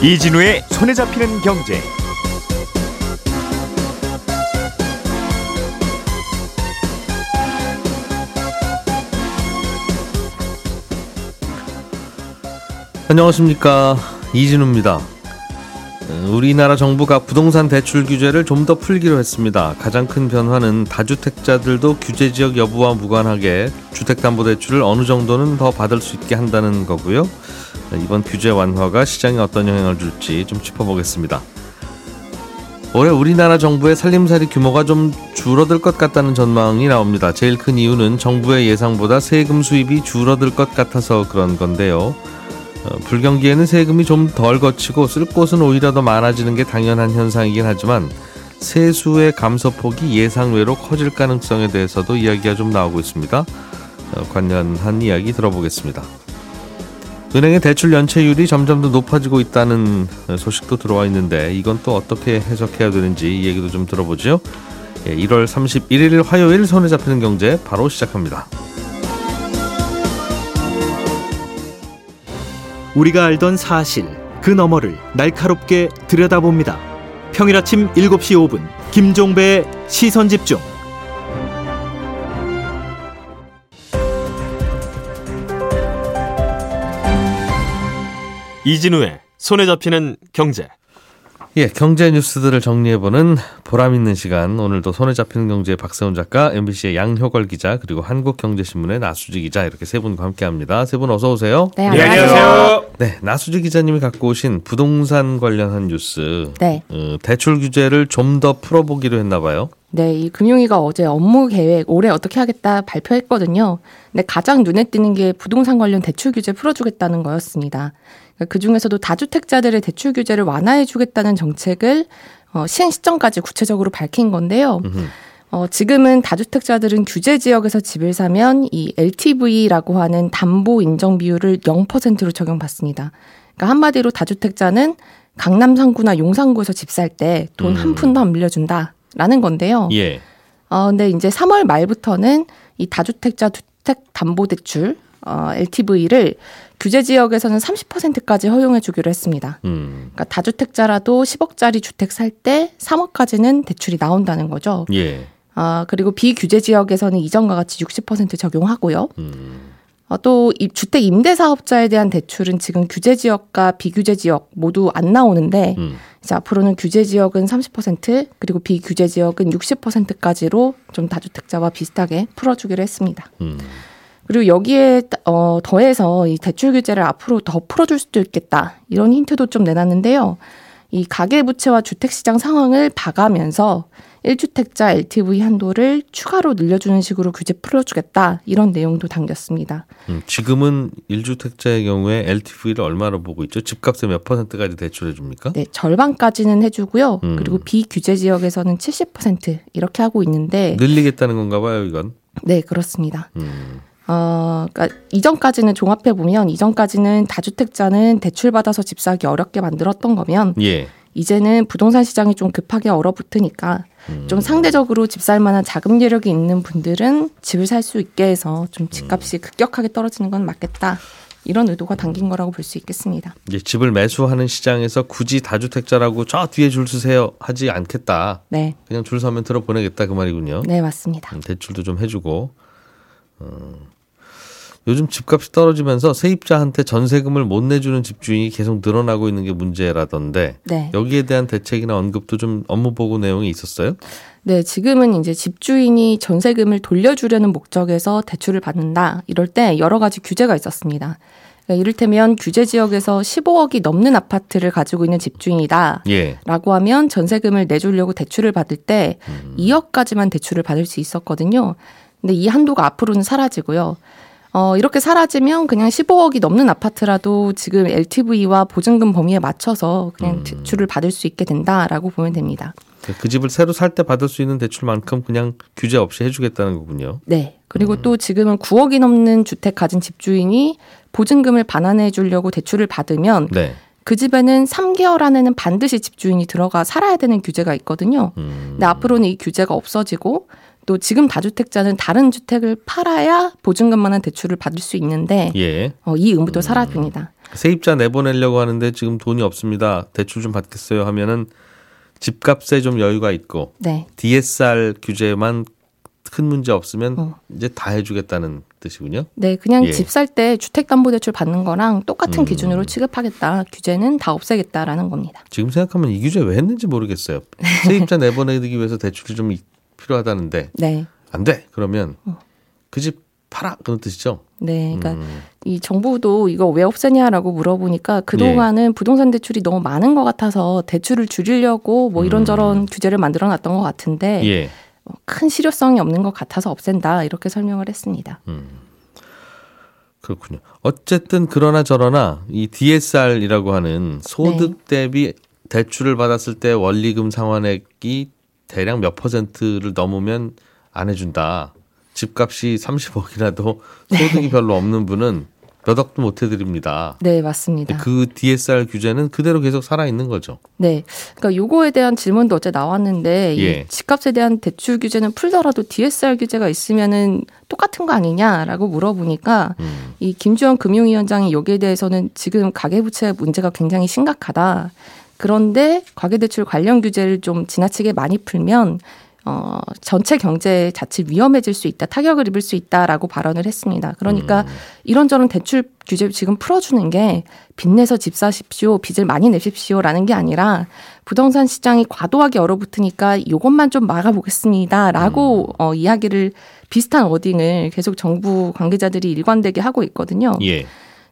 이진우의 손에 잡히는 경제. 안녕하십니까 이진우입니다. 우리나라 정부가 부동산 대출 규제를 좀 더 풀기로 했습니다. 가장 큰 변화는 다주택자들도 규제 지역 여부와 무관하게 주택담보대출을 어느 정도는 더 받을 수 있게 한다는 거고요. 이번 규제 완화가 시장에 어떤 영향을 줄지 좀 짚어보겠습니다. 올해 우리나라 정부의 살림살이 규모가 좀 줄어들 것 같다는 전망이 나옵니다. 제일 큰 이유는 정부의 예상보다 세금 수입이 줄어들 것 같아서 그런 건데요. 어, 불경기에는 세금이 좀 덜 거치고 쓸 곳은 오히려 더 많아지는 게 당연한 현상이긴 하지만 세수의 감소폭이 예상외로 커질 가능성에 대해서도 이야기가 좀 나오고 있습니다. 어, 관련한 이야기 들어보겠습니다. 은행의 대출 연체율이 점점 더 높아지고 있다는 소식도 들어와 있는데 이건 또 어떻게 해석해야 되는지 이 얘기도 좀 들어보죠. 1월 31일 화요일 손에 잡히는 경제 바로 시작합니다. 우리가 알던 사실 그 너머를 날카롭게 들여다봅니다. 평일 아침 7시 5분 김종배의 시선 집중. 이진우의 손에 잡히는 경제. 예, 경제 뉴스들을 정리해보는 보람 있는 시간. 오늘도 손에 잡히는 경제 박세훈 작가, MBC의 양효걸 기자, 그리고 한국경제신문의 나수지 기자 이렇게 세 분과 함께합니다. 세 분 어서 오세요. 네, 안녕하세요. 네, 나수지 기자님이 갖고 오신 부동산 관련한 뉴스. 네. 어, 대출 규제를 좀 더 풀어보기로 했나봐요. 네, 이 금융위가 어제 업무 계획 올해 어떻게 하겠다 발표했거든요. 근데 가장 눈에 띄는 게 부동산 관련 대출 규제 풀어주겠다는 거였습니다. 그 중에서도 다주택자들의 대출 규제를 완화해주겠다는 정책을 어, 시행 시점까지 구체적으로 밝힌 건데요. 어, 지금은 다주택자들은 규제 지역에서 집을 사면 이 LTV라고 하는 담보 인정 비율을 0%로 적용받습니다. 그러니까 한마디로 다주택자는 강남 상구나 용산구에서 집 살 때 돈한 음. 푼도 안 빌려준다라는 건데요. 예. 어, 근데 이제 3월 말부터는 이 다주택자 주택 담보 대출 어, LTV를 규제 지역에서는 30%까지 허용해 주기로 했습니다. 음. 그러니까 다주택자라도 10억짜리 주택 살 때 3억까지는 대출이 나온다는 거죠. 예. 아, 그리고 비규제 지역에서는 이전과 같이 60% 적용하고요. 음. 어, 또 이 주택 임대 사업자에 대한 대출은 지금 규제 지역과 비규제 지역 모두 안 나오는데 음. 이제 앞으로는 규제 지역은 30% 그리고 비규제 지역은 60%까지로 좀 다주택자와 비슷하게 풀어주기로 했습니다. 음. 그리고 여기에 어, 더해서 이 대출 규제를 앞으로 더 풀어줄 수도 있겠다 이런 힌트도 좀 내놨는데요. 이 가계 부채와 주택 시장 상황을 봐가면서 1주택자 LTV 한도를 추가로 늘려주는 식으로 규제 풀어주겠다 이런 내용도 담겼습니다. 음. 지금은 1주택자의 경우에 LTV를 얼마로 보고 있죠? 집값의 몇 퍼센트까지 대출해 줍니까? 네, 절반까지는 해주고요. 음. 그리고 비규제 지역에서는 70% 이렇게 하고 있는데, 늘리겠다는 건가 봐요, 이건. 네 그렇습니다. 음. 어, 그러니까 이전까지는 종합해 보면 이전까지는 다주택자는 대출 받아서 집 사기 어렵게 만들었던 거면 예. 이제는 부동산 시장이 좀 급하게 얼어붙으니까 음. 좀 상대적으로 집 살 만한 자금 여력이 있는 분들은 집을 살 수 있게 해서 좀 집값이 급격하게 떨어지는 건 맞겠다. 이런 의도가 담긴 거라고 볼 수 있겠습니다. 이제 집을 매수하는 시장에서 굳이 다주택자라고 저 뒤에 줄 서세요 하지 않겠다. 네, 그냥 줄 서면 들어 보내겠다 그 말이군요. 네 맞습니다. 음, 대출도 좀 해주고. 어. 요즘 집값이 떨어지면서 세입자한테 전세금을 못 내주는 집주인이 계속 늘어나고 있는 게 문제라던데 네. 여기에 대한 대책이나 언급도 좀 업무 보고 내용이 있었어요? 네, 지금은 이제 집주인이 전세금을 돌려주려는 목적에서 대출을 받는다. 이럴 때 여러 가지 규제가 있었습니다. 그러니까 이를테면 규제 지역에서 15억이 넘는 아파트를 가지고 있는 집주인이다. 예. 라고 하면 전세금을 내주려고 대출을 받을 때 2억까지만 대출을 받을 수 있었거든요. 근데 이 한도가 앞으로는 사라지고요. 어, 이렇게 사라지면 그냥 15억이 넘는 아파트라도 지금 LTV와 보증금 범위에 맞춰서 그냥 대출을 받을 수 있게 된다라고 보면 됩니다. 그 집을 새로 살 때 받을 수 있는 대출만큼 그냥 규제 없이 해주겠다는 거군요. 네. 그리고 또 지금은 9억이 넘는 주택 가진 집주인이 보증금을 반환해 주려고 대출을 받으면 네. 그 집에는 3개월 안에는 반드시 집주인이 들어가 살아야 되는 규제가 있거든요. 음. 근데 앞으로는 이 규제가 없어지고 또 지금 다주택자는 다른 주택을 팔아야 보증금만한 대출을 받을 수 있는데 예. 어, 이 의무도 사라집니다. 세입자 내보내려고 하는데 지금 돈이 없습니다. 대출 좀 받겠어요 하면은 집값에 좀 여유가 있고 네. DSR 규제만 큰 문제 없으면 어. 이제 다 해주겠다는 뜻이군요. 네, 그냥 예. 집살 때 주택담보대출 받는 거랑 똑같은 음. 기준으로 취급하겠다. 규제는 다 없애겠다라는 겁니다. 지금 생각하면 이 규제 왜 했는지 모르겠어요. 세입자 내보내기 위해서 대출이 좀 이- 필요하다는데 네. 안 돼. 그러면 어. 그집 팔아 그런 뜻이죠. 네, 그러니까 음. 이 정부도 이거 왜 없애냐라고 물어보니까 그 동안은 부동산 대출이 너무 많은 것 같아서 대출을 줄이려고 뭐 이런저런 규제를 만들어 놨던 것 같은데 음. 예. 어, 큰 실효성이 없는 것 같아서 없앤다 이렇게 설명을 했습니다. 그렇군요. 어쨌든 그러나 저러나 이 DSR이라고 하는 소득 대비 대출을 받았을 때 원리금 상환액이 대략 몇 퍼센트를 넘으면 안 해준다. 집값이 30억이라도 소득이 별로 없는 분은 몇 억도 못 해드립니다. 네, 맞습니다. 그 DSR 규제는 그대로 계속 살아 있는 거죠. 네. 그러니까 요거에 대한 질문도 어제 나왔는데 예. 이 집값에 대한 대출 규제는 풀더라도 DSR 규제가 있으면은 똑같은 거 아니냐라고 물어보니까 음. 이 김주현 금융위원장이 여기에 대해서는 지금 가계부채 문제가 굉장히 심각하다. 그런데 가계대출 관련 규제를 좀 지나치게 많이 풀면 어, 전체 경제 자칫 위험해질 수 있다, 타격을 입을 수 있다라고 발언을 했습니다. 그러니까 이런저런 대출 규제 지금 풀어주는 게 빚내서 집 사십시오, 빚을 많이 내십시오라는 게 아니라 부동산 시장이 과도하게 얼어붙으니까 이것만 좀 막아보겠습니다라고 어, 이야기를 비슷한 워딩을 계속 정부 관계자들이 일관되게 하고 있거든요. 예.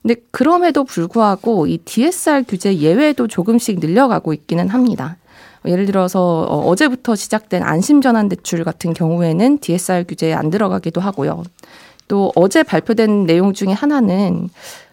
근데 그럼에도 불구하고 이 DSR 규제 예외도 조금씩 늘려가고 있기는 합니다. 예를 들어서 어, 어제부터 시작된 안심전환 대출 같은 경우에는 DSR 규제에 안 들어가기도 하고요. 또 어제 발표된 내용 중에 하나는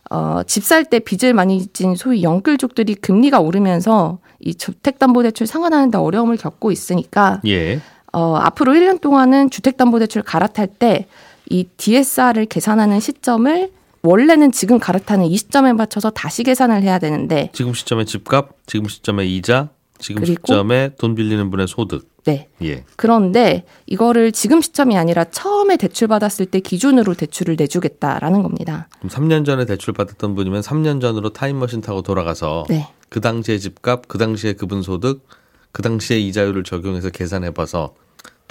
어, 집 살 때 빚을 많이 진 소위 영끌족들이 금리가 오르면서 이 주택담보대출 상환하는데 어려움을 겪고 있으니까 예. 어, 앞으로 1년 동안은 주택담보대출 갈아탈 때 이 DSR을 계산하는 시점을 원래는 지금 갈아타는 이 시점에 맞춰서 다시 계산을 해야 되는데 지금 시점의 집값, 지금 시점의 이자, 지금 시점에 돈 빌리는 분의 소득. 네. 예. 그런데 이거를 지금 시점이 아니라 처음에 대출 받았을 때 기준으로 대출을 내주겠다라는 겁니다. 그럼 3년 전에 대출 받았던 분이면 3년 전으로 타임머신 타고 돌아가서 네. 그 당시의 집값, 그 당시의 그분 소득, 그 당시의 이자율을 적용해서 계산해봐서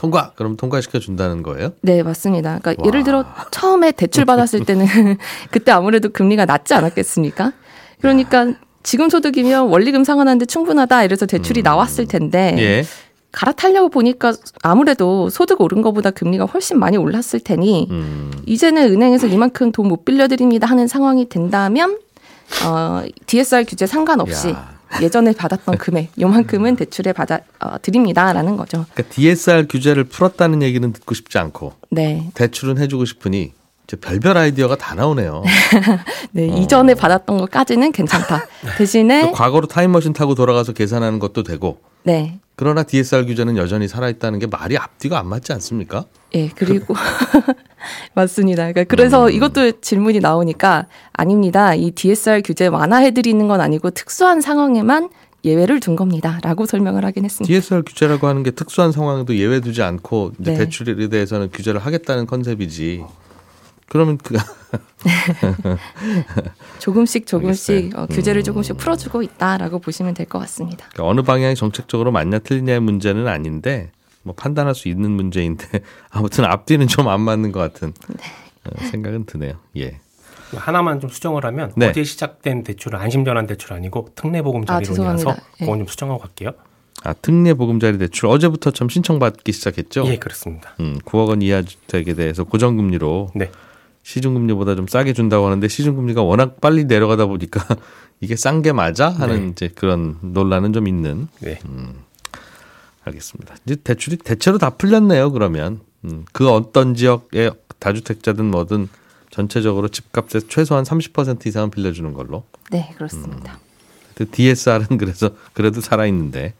통과. 그럼 통과시켜 준다는 거예요? 네, 맞습니다. 그러니까 와. 예를 들어 처음에 대출 받았을 때는 그때 아무래도 금리가 낮지 않았겠습니까? 그러니까 지금 소득이면 원리금 상환하는데 충분하다 이래서 대출이 나왔을 텐데 음. 예. 갈아타려고 보니까 아무래도 소득 오른 것보다 금리가 훨씬 많이 올랐을 테니 음. 이제는 은행에서 이만큼 돈 못 빌려드립니다 하는 상황이 된다면 어, DSR 규제 상관없이 야. 예전에 받았던 금액 요만큼은 대출에 받아 어, 드립니다라는 거죠. 그러니까 DSR 규제를 풀었다는 얘기는 듣고 싶지 않고 네, 대출은 해주고 싶으니 별별 아이디어가 다 나오네요. 네 어. 이전에 받았던 것까지는 괜찮다. 대신에 과거로 타임머신 타고 돌아가서 계산하는 것도 되고 네, 그러나 DSR 규제는 여전히 살아있다는 게 말이 앞뒤가 안 맞지 않습니까? 예 그리고 맞습니다. 그러니까 그래서 음. 이것도 질문이 나오니까 아닙니다. 이 DSR 규제 완화해드리는 건 아니고 특수한 상황에만 예외를 둔 겁니다 라고 설명을 하긴 했습니다. DSR 규제라고 하는 게 특수한 상황에도 예외 두지 않고 네. 대출에 대해서는 규제를 하겠다는 컨셉이지. 그러면 그 조금씩 조금씩. 어, 규제를 음. 조금씩 풀어주고 있다라고 보시면 될 것 같습니다. 그러니까 어느 방향이 정책적으로 맞냐 틀리냐의 문제는 아닌데 뭐 판단할 수 있는 문제인데 아무튼 앞뒤는 좀 안 맞는 것 같은 네. 어, 생각은 드네요. 예. 하나만 좀 수정을 하면 네. 어제 시작된 대출은 안심전환 대출 아니고 아, 특례보금자리론이라서 죄송합니다. 예. 그건 좀 수정하고 갈게요. 아 특례 보금자리 대출 어제부터 좀 신청받기 시작했죠. 예, 그렇습니다. 음, 9억 원 이하 주택에 대해서 고정금리로 네. 시중금리보다 좀 싸게 준다고 하는데 시중금리가 워낙 빨리 내려가다 보니까 이게 싼 게 맞아 하는 네. 이제 그런 논란은 좀 있는. 네. 알겠습니다. 이제 대출이 대체로 다 풀렸네요. 그러면 음, 그 어떤 지역의 다주택자든 뭐든 전체적으로 집값의 최소한 30% 이상은 빌려주는 걸로. 네, 그렇습니다. DSR은 그래서 그래도 살아 있는데.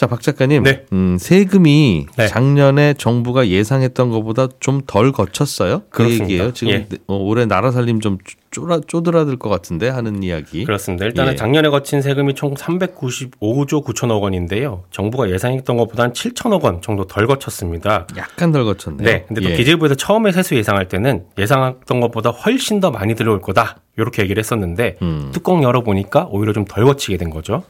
자, 박 작가님. 네. 음, 세금이 네. 작년에 정부가 예상했던 것보다 좀 덜 거쳤어요? 그 그렇습니다. 얘기예요. 지금 예. 어, 올해 나라 살림 좀 쪼라, 쪼드라들 것 같은데 하는 이야기. 그렇습니다. 일단은 예. 작년에 거친 세금이 총 395조 9천억 원인데요. 정부가 예상했던 것보다 한 7천억 원 정도 덜 거쳤습니다. 약간 덜 거쳤네요. 네. 근데 또 예. 기재부에서 처음에 세수 예상할 때는 예상했던 것보다 훨씬 더 많이 들어올 거다. 이렇게 얘기를 했었는데 음. 뚜껑 열어보니까 오히려 좀 덜 거치게 된 거죠.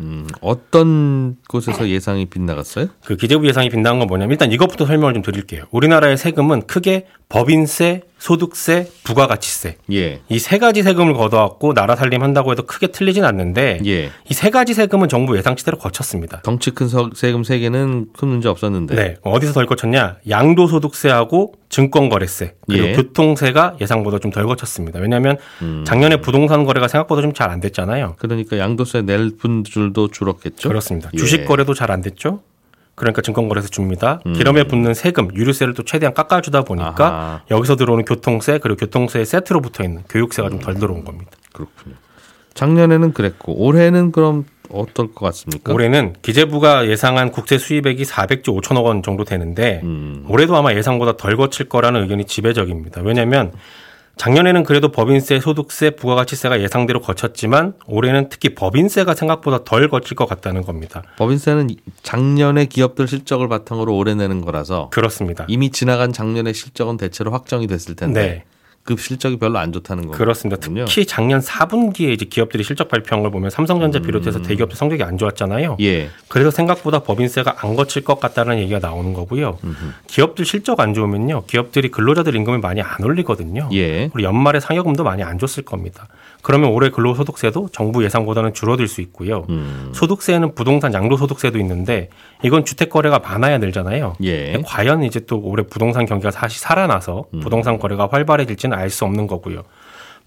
음, 어떤 곳에서 예상이 빗나갔어요? 그 기재부 예상이 빗나간 건 뭐냐면 일단 이것부터 설명을 좀 드릴게요. 우리나라의 세금은 크게 법인세, 소득세, 부가가치세 예. 이세 가지 세금을 걷어왔고 나라 살림한다고 해도 크게 틀리진 않는데 예. 이세 가지 세금은 정부 예상치대로 거쳤습니다. 덩치 큰 서- 세금 세 개는 큰 문제 없었는데. 네. 어디서 덜 거쳤냐? 양도소득세하고 증권거래세 그리고 예. 교통세가 예상보다 좀 덜 거쳤습니다. 왜냐하면 음. 작년에 부동산 거래가 생각보다 좀 잘 안 됐잖아요. 그러니까 양도세 낼 분들도 줄었겠죠. 그렇습니다. 예. 주식 거래도 잘 안 됐죠. 그러니까 증권거래세 줍니다. 음. 기름에 붙는 세금, 유류세를 또 최대한 깎아주다 보니까 아하. 여기서 들어오는 교통세 그리고 교통세에 세트로 붙어 있는 교육세가 좀 덜 들어온 겁니다. 그렇군요. 작년에는 그랬고 올해는 그럼 어떨 것 같습니까? 올해는 기재부가 예상한 국세 수입액이 400조 5천억 원 정도 되는데 음. 올해도 아마 예상보다 덜 거칠 거라는 의견이 지배적입니다. 왜냐하면 작년에는 그래도 법인세, 소득세, 부가가치세가 예상대로 거쳤지만 올해는 특히 법인세가 생각보다 덜 거칠 것 같다는 겁니다. 법인세는 작년에 기업들 실적을 바탕으로 올해 내는 거라서 그렇습니다. 이미 지나간 작년의 실적은 대체로 확정이 됐을 텐데 네. 그 실적이 별로 안 좋다는 거군요. 그렇습니다. 특히 작년 4분기에 이제 기업들이 실적 발표한 걸 보면 삼성전자 비롯해서 대기업들 성적이 안 좋았잖아요. 예. 그래서 생각보다 법인세가 안 거칠 것 같다는 얘기가 나오는 거고요. 기업들 실적 안 좋으면요. 기업들이 근로자들 임금을 많이 안 올리거든요. 예. 그리고 연말에 상여금도 많이 안 줬을 겁니다. 그러면 올해 근로소득세도 정부 예상보다는 줄어들 수 있고요. 음. 소득세는 부동산 양도소득세도 있는데 이건 주택 거래가 많아야 늘잖아요. 예. 과연 이제 또 올해 부동산 경기가 다시 살아나서 음. 부동산 거래가 활발해질지는 알 수 없는 거고요.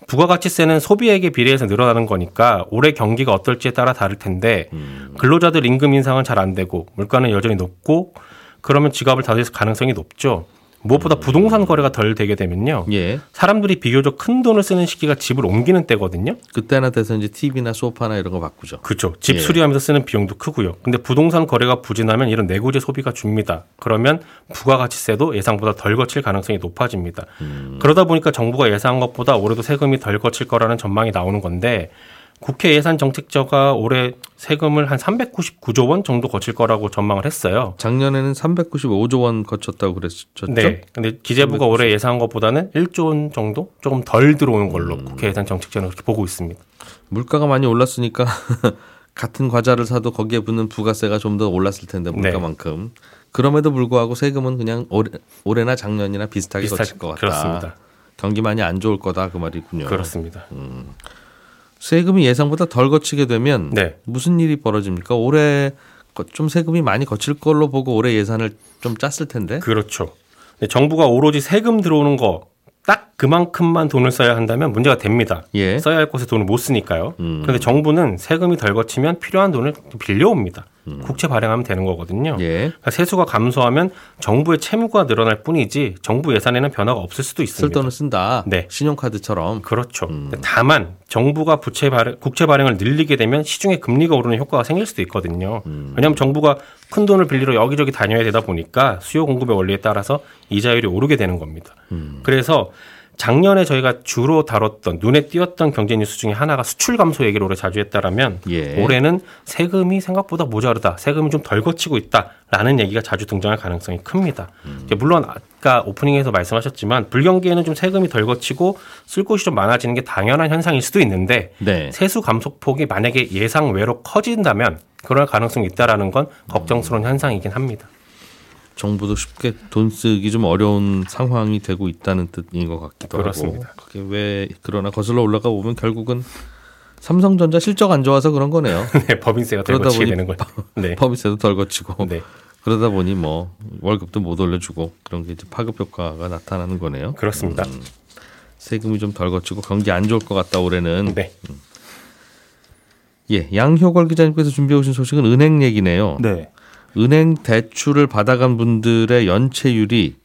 부가가치세는 소비액에 비례해서 늘어나는 거니까 올해 경기가 어떨지에 따라 다를 텐데 음. 근로자들 임금 인상은 잘 안 되고 물가는 여전히 높고 그러면 지갑을 닫을 가능성이 높죠. 무엇보다 부동산 거래가 덜 되게 되면요. 예. 사람들이 비교적 큰 돈을 쓰는 시기가 집을 옮기는 때거든요. 그때나 돼서 이제 TV나 소파나 이런 거 바꾸죠. 그렇죠. 집 예. 수리하면서 쓰는 비용도 크고요. 근데 부동산 거래가 부진하면 이런 내구재 소비가 줍니다. 그러면 부가가치세도 예상보다 덜 거칠 가능성이 높아집니다. 그러다 보니까 정부가 예상한 것보다 올해도 세금이 덜 거칠 거라는 전망이 나오는 건데 국회 예산 정책처가 올해 세금을 한 399조 원 정도 거칠 거라고 전망을 했어요. 작년에는 395조 원 거쳤다고 그랬었죠. 네. 근데 기재부가 올해 예상한 것보다는 1조 원 정도 조금 덜 들어오는 걸로 국회 예산 정책처는 그렇게 보고 있습니다. 물가가 많이 올랐으니까 같은 과자를 사도 거기에 붙는 부가세가 좀 더 올랐을 텐데 네. 물가만큼. 그럼에도 불구하고 세금은 그냥 올해, 올해나 작년이나 비슷하게 비슷하- 거칠 것 같다. 그렇습니다. 경기 많이 안 좋을 거다 그 말이군요. 그렇습니다. 세금이 예상보다 덜 거치게 되면 네. 무슨 일이 벌어집니까? 올해 거- 좀 세금이 많이 거칠 걸로 보고 올해 예산을 좀 짰을 텐데. 그렇죠. 정부가 오로지 세금 들어오는 거 딱 그만큼만 돈을 써야 한다면 문제가 됩니다. 예. 써야 할 곳에 돈을 못 쓰니까요. 음. 그런데 정부는 세금이 덜 거치면 필요한 돈을 빌려옵니다. 국채 발행하면 되는 거거든요. 음. 예. 그러니까 세수가 감소하면 정부의 채무가 늘어날 뿐이지 정부 예산에는 변화가 없을 수도 쓸 있습니다. 돈을 쓴다. 네. 신용카드처럼. 그렇죠. 음. 다만 정부가 부채 발행, 국채 발행을 늘리게 되면 시중에 금리가 오르는 효과가 생길 수도 있거든요. 음. 왜냐하면 정부가 큰 돈을 빌리러 여기저기 다녀야 되다 보니까 수요 공급의 원리에 따라서 이자율이 오르게 되는 겁니다. 음. 그래서 작년에 저희가 주로 다뤘던 눈에 띄었던 경제 뉴스 중에 하나가 수출 감소 얘기를 올해 자주 했다라면 예. 올해는 세금이 생각보다 모자르다, 세금이 좀 덜 거치고 있다라는 얘기가 자주 등장할 가능성이 큽니다. 음. 물론 아까 오프닝에서 말씀하셨지만 불경기에는 좀 세금이 덜 거치고 쓸 곳이 좀 많아지는 게 당연한 현상일 수도 있는데 네. 세수 감소폭이 만약에 예상 외로 커진다면 그럴 가능성이 있다라는 건 걱정스러운 현상이긴 합니다. 정부도 쉽게 돈 쓰기 좀 어려운 상황이 되고 있다는 뜻인 것 같기도 그렇습니다. 하고. 그게 왜 그러나 거슬러 올라가 보면 결국은 삼성전자 실적 안 좋아서 그런 거네요. 네, 법인세가 덜 거치게 되는 거죠. 네. 법인세도 덜 거치고 네. 그러다 보니 뭐 월급도 못 올려주고 그런 게 이제 파급 효과가 나타나는 거네요. 그렇습니다. 음, 세금이 좀 덜 거치고 경기 안 좋을 것 같다 올해는. 네. 예, 양효걸 기자님께서 준비해 오신 소식은 은행 얘기네요. 네. 은행 대출을 받아간 분들의 연체율이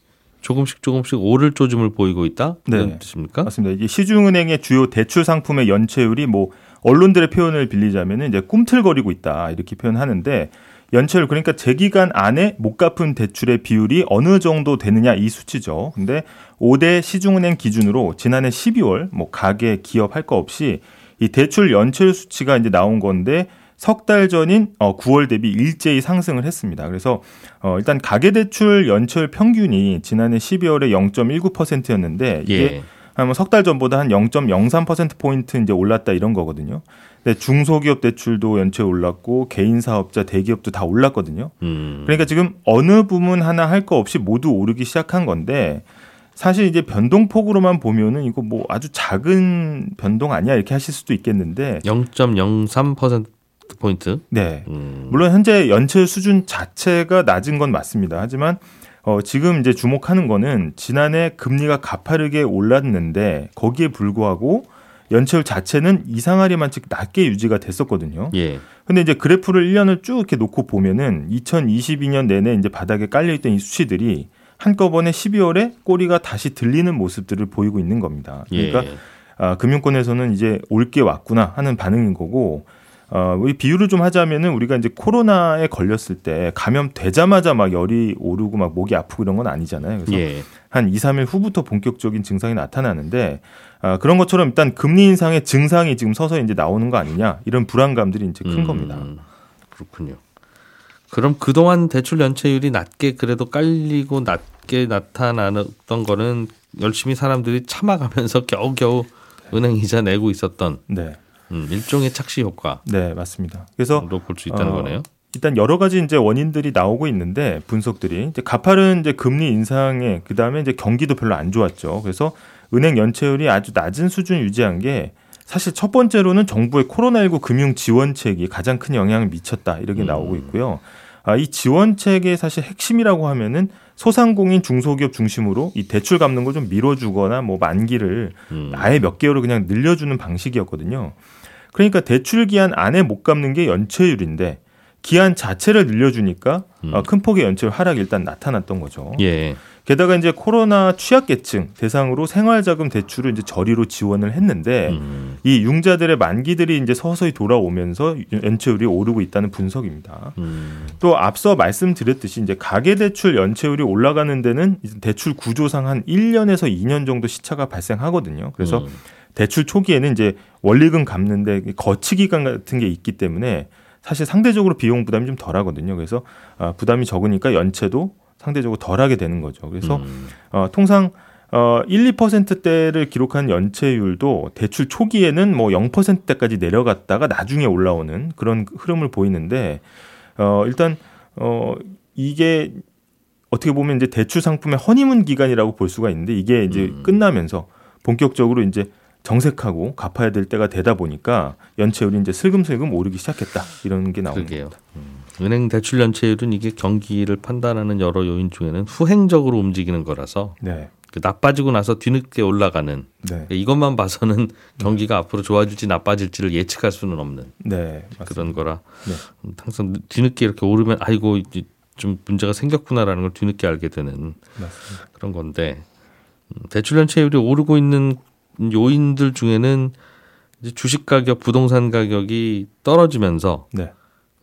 조금씩 조금씩 오를 조짐을 보이고 있다. 이런 네. 뜻입니까? 맞습니다. 이게 시중은행의 주요 대출 상품의 연체율이 뭐 언론들의 표현을 빌리자면은 이제 꿈틀거리고 있다 이렇게 표현하는데 연체율 그러니까 재기간 안에 못 갚은 대출의 비율이 어느 정도 되느냐 이 수치죠. 근데 5대 시중은행 기준으로 지난해 12월 뭐 가계 기업 할 거 없이 이 대출 연체율 수치가 이제 나온 건데 석 달 전인 어 9월 대비 일제히 상승을 했습니다. 그래서 어 일단 가계 대출 연체율 평균이 지난해 12월에 0.19%였는데 이게 예. 한석달 전보다 한 0.03% 포인트 이제 올랐다 이런 거거든요. 근데 중소기업 대출도 연체율 올랐고 개인 사업자 대기업도 다 올랐거든요. 음. 그러니까 지금 어느 부분 하나 할 거 없이 모두 오르기 시작한 건데 사실 이제 변동폭으로만 보면은 이거 뭐 아주 작은 변동 아니야 이렇게 하실 수도 있겠는데 0.03% 포인트. 네. 음. 물론 현재 연체 수준 자체가 낮은 건 맞습니다. 하지만 어, 지금 이제 주목하는 거는 지난해 금리가 가파르게 올랐는데 거기에 불구하고 연체율 자체는 이상하리만치 낮게 유지가 됐었거든요. 예. 근데 이제 그래프를 1년을 쭉 이렇게 놓고 보면은 2022년 내내 이제 바닥에 깔려 있던 이 수치들이 한꺼번에 12월에 꼬리가 다시 들리는 모습들을 보이고 있는 겁니다. 그러니까 예. 아, 금융권에서는 이제 올 게 왔구나 하는 반응인 거고 어, 우리 비유를 좀 하자면은 우리가 이제 코로나에 걸렸을 때 감염되자마자 막 열이 오르고 막 목이 아프고 이런 건 아니잖아요. 그래서 예. 한 2, 3일 후부터 본격적인 증상이 나타나는데 아, 그런 것처럼 일단 금리 인상의 증상이 지금 서서히 이제 나오는 거 아니냐 이런 불안감들이 이제 큰 음, 겁니다. 그렇군요. 그럼 그동안 대출 연체율이 낮게 그래도 깔리고 낮게 나타나던 거는 열심히 사람들이 참아가면서 겨우겨우 은행 이자 내고 있었던 네, 음, 일종의 착시 효과로 네 맞습니다. 그래서 볼수 있다는 어, 거네요. 일단 여러 가지 이제 원인들이 나오고 있는데 분석들이 이제 가파른 이제 금리 인상에 그 다음에 이제 경기도 별로 안 좋았죠. 그래서 은행 연체율이 아주 낮은 수준 유지한 게 사실 첫 번째로는 정부의 코로나19 금융 지원책이 가장 큰 영향을 미쳤다 이렇게 음. 나오고 있고요. 아, 이 지원책의 사실 핵심이라고 하면은 소상공인 중소기업 중심으로 이 대출 갚는 걸 좀 밀어주거나 뭐 만기를 음. 아예 몇 개월을 그냥 늘려주는 방식이었거든요. 그러니까 대출 기한 안에 못 갚는 게 연체율인데 기한 자체를 늘려주니까 음. 어, 큰 폭의 연체율 하락이 일단 나타났던 거죠. 예. 게다가 이제 코로나 취약계층 대상으로 생활자금 대출을 이제 저리로 지원을 했는데 음. 이 융자들의 만기들이 이제 서서히 돌아오면서 연체율이 오르고 있다는 분석입니다. 음. 또 앞서 말씀드렸듯이 이제 가계 대출 연체율이 올라가는 데는 대출 구조상 한 1년에서 2년 정도 시차가 발생하거든요. 그래서 음. 대출 초기에는 이제 원리금 갚는데 거치 기간 같은 게 있기 때문에 사실 상대적으로 비용 부담이 좀 덜하거든요. 그래서 아, 부담이 적으니까 연체도 상대적으로 덜하게 되는 거죠. 그래서 음. 어, 통상 어, 1, 2%대를 기록한 연체율도 대출 초기에는 뭐 0%대까지 내려갔다가 나중에 올라오는 그런 흐름을 보이는데 어, 일단 어, 이게 어떻게 보면 이제 대출 상품의 허니문 기간이라고 볼 수가 있는데 이게 이제 음. 끝나면서 본격적으로 이제 정색하고 갚아야 될 때가 되다 보니까 연체율이 이제 슬금슬금 오르기 시작했다 이런 게 나옵니다. 그러게요. 음. 은행 대출 연체율은 이게 경기를 판단하는 여러 요인 중에는 후행적으로 움직이는 거라서 네, 그 나빠지고 나서 뒤늦게 올라가는 네, 이것만 봐서는 경기가 앞으로 좋아질지 나빠질지를 예측할 수는 없는 네. 그런 거라 네. 음, 항상 뒤늦게 이렇게 오르면 아이고 좀 문제가 생겼구나라는 걸 뒤늦게 알게 되는 맞습니다. 그런 건데 음, 대출 연체율이 오르고 있는 요인들 중에는 이제 주식 가격, 부동산 가격이 떨어지면서 네,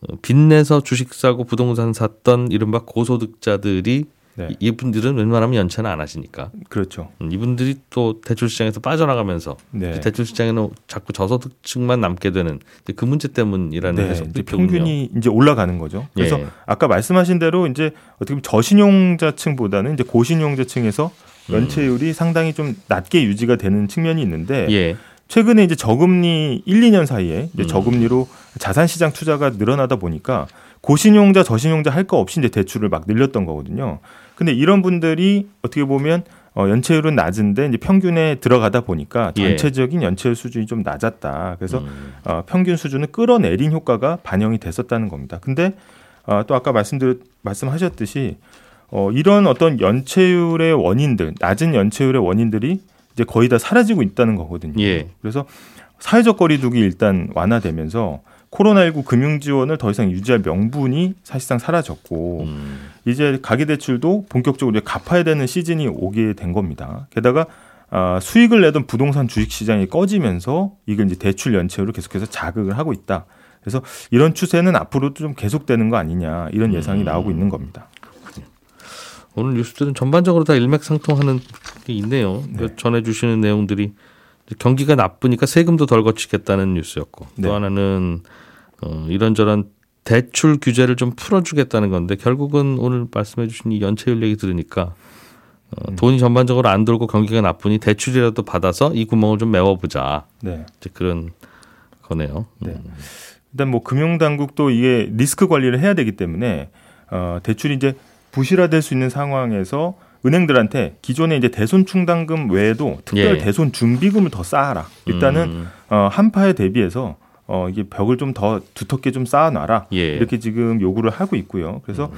어, 빚내서 주식 사고 부동산 샀던 이른바 고소득자들이 네, 이- 이분들은 웬만하면 연체는 안 하시니까 그렇죠. 음, 이분들이 또 대출 시장에서 빠져나가면서 네. 그 대출 시장에는 자꾸 저소득층만 남게 되는 그 문제 때문이라는 네, 이제. 평균이 이제 올라가는 거죠. 그래서 예. 아까 말씀하신 대로 이제 어떻게 보면 저신용자층보다는 이제 고신용자층에서 연체율이 상당히 좀 낮게 유지가 되는 측면이 있는데 예. 최근에 이제 저금리 1, 2년 사이에 이제 음. 저금리로 자산 시장 투자가 늘어나다 보니까 고신용자, 저신용자 할 거 없이 이제 대출을 막 늘렸던 거거든요. 근데 이런 분들이 어떻게 보면 어, 연체율은 낮은데 이제 평균에 들어가다 보니까 예. 전체적인 연체율 수준이 좀 낮았다. 그래서 음. 어, 평균 수준을 끌어내린 효과가 반영이 됐었다는 겁니다. 근데 어, 또 아까 말씀드렸 말씀하셨듯이 어, 이런 어떤 연체율의 원인들, 낮은 연체율의 원인들이 이제 거의 다 사라지고 있다는 거거든요. 예. 그래서 사회적 거리두기 일단 완화되면서 코로나19 금융 지원을 더 이상 유지할 명분이 사실상 사라졌고 음. 이제 가계 대출도 본격적으로 이제 갚아야 되는 시즌이 오게 된 겁니다. 게다가 아, 수익을 내던 부동산 주식 시장이 꺼지면서 이게 이제 대출 연체율을 계속해서 자극을 하고 있다. 그래서 이런 추세는 앞으로도 좀 계속되는 거 아니냐 이런 예상이 음. 나오고 있는 겁니다. 오늘 뉴스들은 전반적으로 다 일맥상통하는 게 있네요. 그 전해주시는 내용들이 경기가 나쁘니까 세금도 덜 거치겠다는 뉴스였고 네. 또 하나는 어, 이런저런 대출 규제를 좀 풀어주겠다는 건데 결국은 오늘 말씀해주신 이 연체율 얘기 들으니까 어, 음. 돈이 전반적으로 안 돌고 경기가 나쁘니 대출이라도 받아서 이 구멍을 좀 메워보자 네. 이제 그런 거네요. 네. 일단 뭐 금융당국도 이게 리스크 관리를 해야 되기 때문에 어, 대출이 이제 부실화될 수 있는 상황에서 은행들한테 기존에 이제 대손 충당금 외에도 특별 예. 대손 준비금을 더 쌓아라. 일단은 음, 어, 한파에 대비해서 어, 이게 벽을 좀 더 두텁게 좀 쌓아놔라. 예. 이렇게 지금 요구를 하고 있고요. 그래서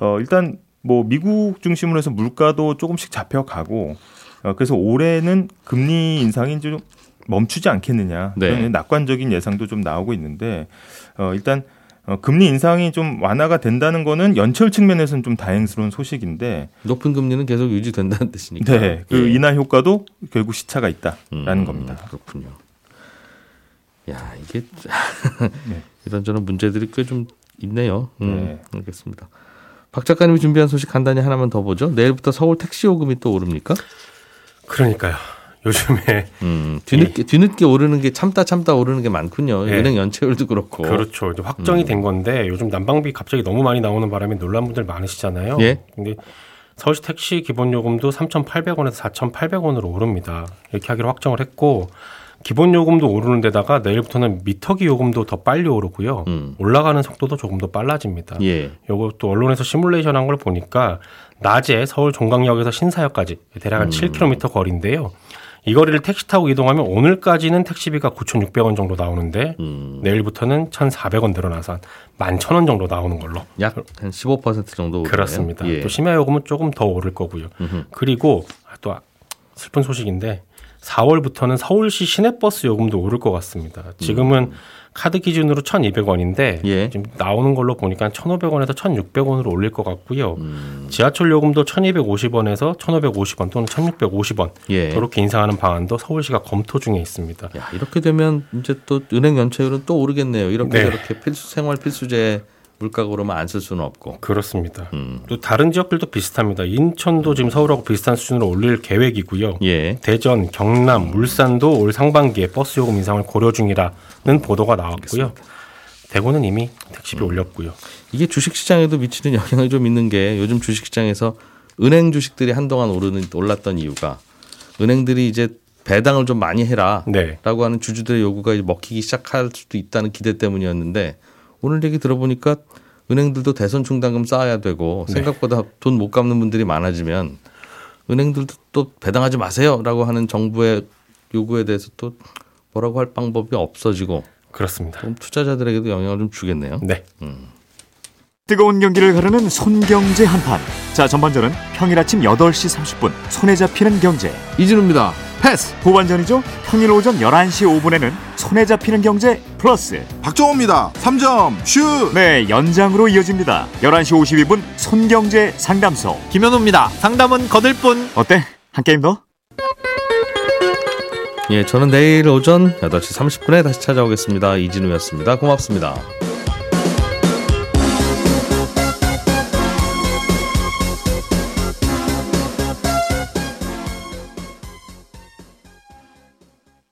어, 일단 뭐 미국 중심으로 해서 물가도 조금씩 잡혀가고 어, 그래서 올해는 금리 인상이 좀 멈추지 않겠느냐 네. 그런 낙관적인 예상도 좀 나오고 있는데 어, 일단 어, 금리 인상이 좀 완화가 된다는 거는 연체율 측면에서는 좀 다행스러운 소식인데 높은 금리는 계속 유지된다는 뜻이니까. 네, 그 예. 인하 효과도 결국 시차가 있다라는 음, 겁니다. 그렇군요. 야 이게 네. 이런저런 문제들이 꽤 좀 있네요. 음, 네. 알겠습니다. 박 작가님이 준비한 소식 간단히 하나만 더 보죠. 내일부터 서울 택시 요금이 또 오릅니까? 그러니까요. 요즘에 음, 뒤늦게 뒤늦게 오르는 게 참다 참다 오르는 게 많군요. 네. 은행 연체율도 그렇고. 그렇죠. 이제 확정이 된 건데 요즘 난방비 갑자기 너무 많이 나오는 바람에 놀란 분들 많으시잖아요. 예. 근데 서울시 택시 기본 요금도 3,800원에서 4,800원으로 오릅니다. 이렇게 하기로 확정을 했고 기본 요금도 오르는 데다가 내일부터는 미터기 요금도 더 빨리 오르고요. 음. 올라가는 속도도 조금 더 빨라집니다. 예. 요것도 언론에서 시뮬레이션 한 걸 보니까 낮에 서울 종강역에서 신사역까지 대략 한 7km 거리인데요. 이 거리를 택시 타고 이동하면 오늘까지는 택시비가 9,600원 정도 나오는데 음, 내일부터는 1,400원 늘어나서 한 11,000원 정도 나오는 걸로. 약 한 15% 정도 오르네요. 그렇습니다. 예. 또 심야 요금은 조금 더 오를 거고요. 음흠. 그리고 또 슬픈 소식인데 4월부터는 서울시 시내버스 요금도 오를 것 같습니다. 지금은 카드 기준으로 1,200원인데 음. 예. 지금 나오는 걸로 보니까 1,500원에서 1,600원으로 올릴 것 같고요. 음, 지하철 요금도 1,250원에서 1,550원 또는 1,650원 예. 이렇게 인상하는 방안도 서울시가 검토 중에 있습니다. 야, 이렇게 되면 이제 또 은행 연체율은 또 오르겠네요. 이렇게 네. 저렇게 필수 생활 필수재 물가가 오르면 안 쓸 수는 없고. 그렇습니다. 음. 또 다른 지역들도 비슷합니다. 인천도 지금 서울하고 비슷한 수준으로 올릴 계획이고요. 예. 대전, 경남, 물산도 올 상반기에 버스 요금 인상을 고려 중이라는 보도가 나왔고요. 대구는 이미 택시비 올렸고요. 이게 주식시장에도 미치는 영향이 좀 있는 게 요즘 주식시장에서 은행 주식들이 한동안 오르는 올랐던 이유가 은행들이 이제 배당을 좀 많이 해라. 네. 라고 하는 주주들의 요구가 이제 먹히기 시작할 수도 있다는 기대 때문이었는데 오늘 얘기 들어보니까 은행들도 대선 충당금 쌓아야 되고 네. 생각보다 돈못 갚는 분들이 많아지면 은행들도 또 배당하지 마세요라고 하는 정부의 요구에 대해서 또 뭐라고 할 방법이 없어지고 그렇습니다. 좀 투자자들에게도 영향을 좀 주겠네요. 네. 뜨거운 경기를 가르는 손경제 한판. 자, 전반전은 평일 아침 8시 30분 손에 잡히는 경제. 이진우입니다. 패스. 후반전이죠. 평일 오전 11시 5분에는 손에 잡히는 경제 플러스. 박정호입니다. 3점 슛. 네, 연장으로 이어집니다. 11시 52분 손경제 상담소. 김현우입니다. 상담은 거들 뿐. 어때? 한 게임 더? 예, 저는 내일 오전 8시 30분에 다시 찾아오겠습니다. 이진우였습니다. 고맙습니다.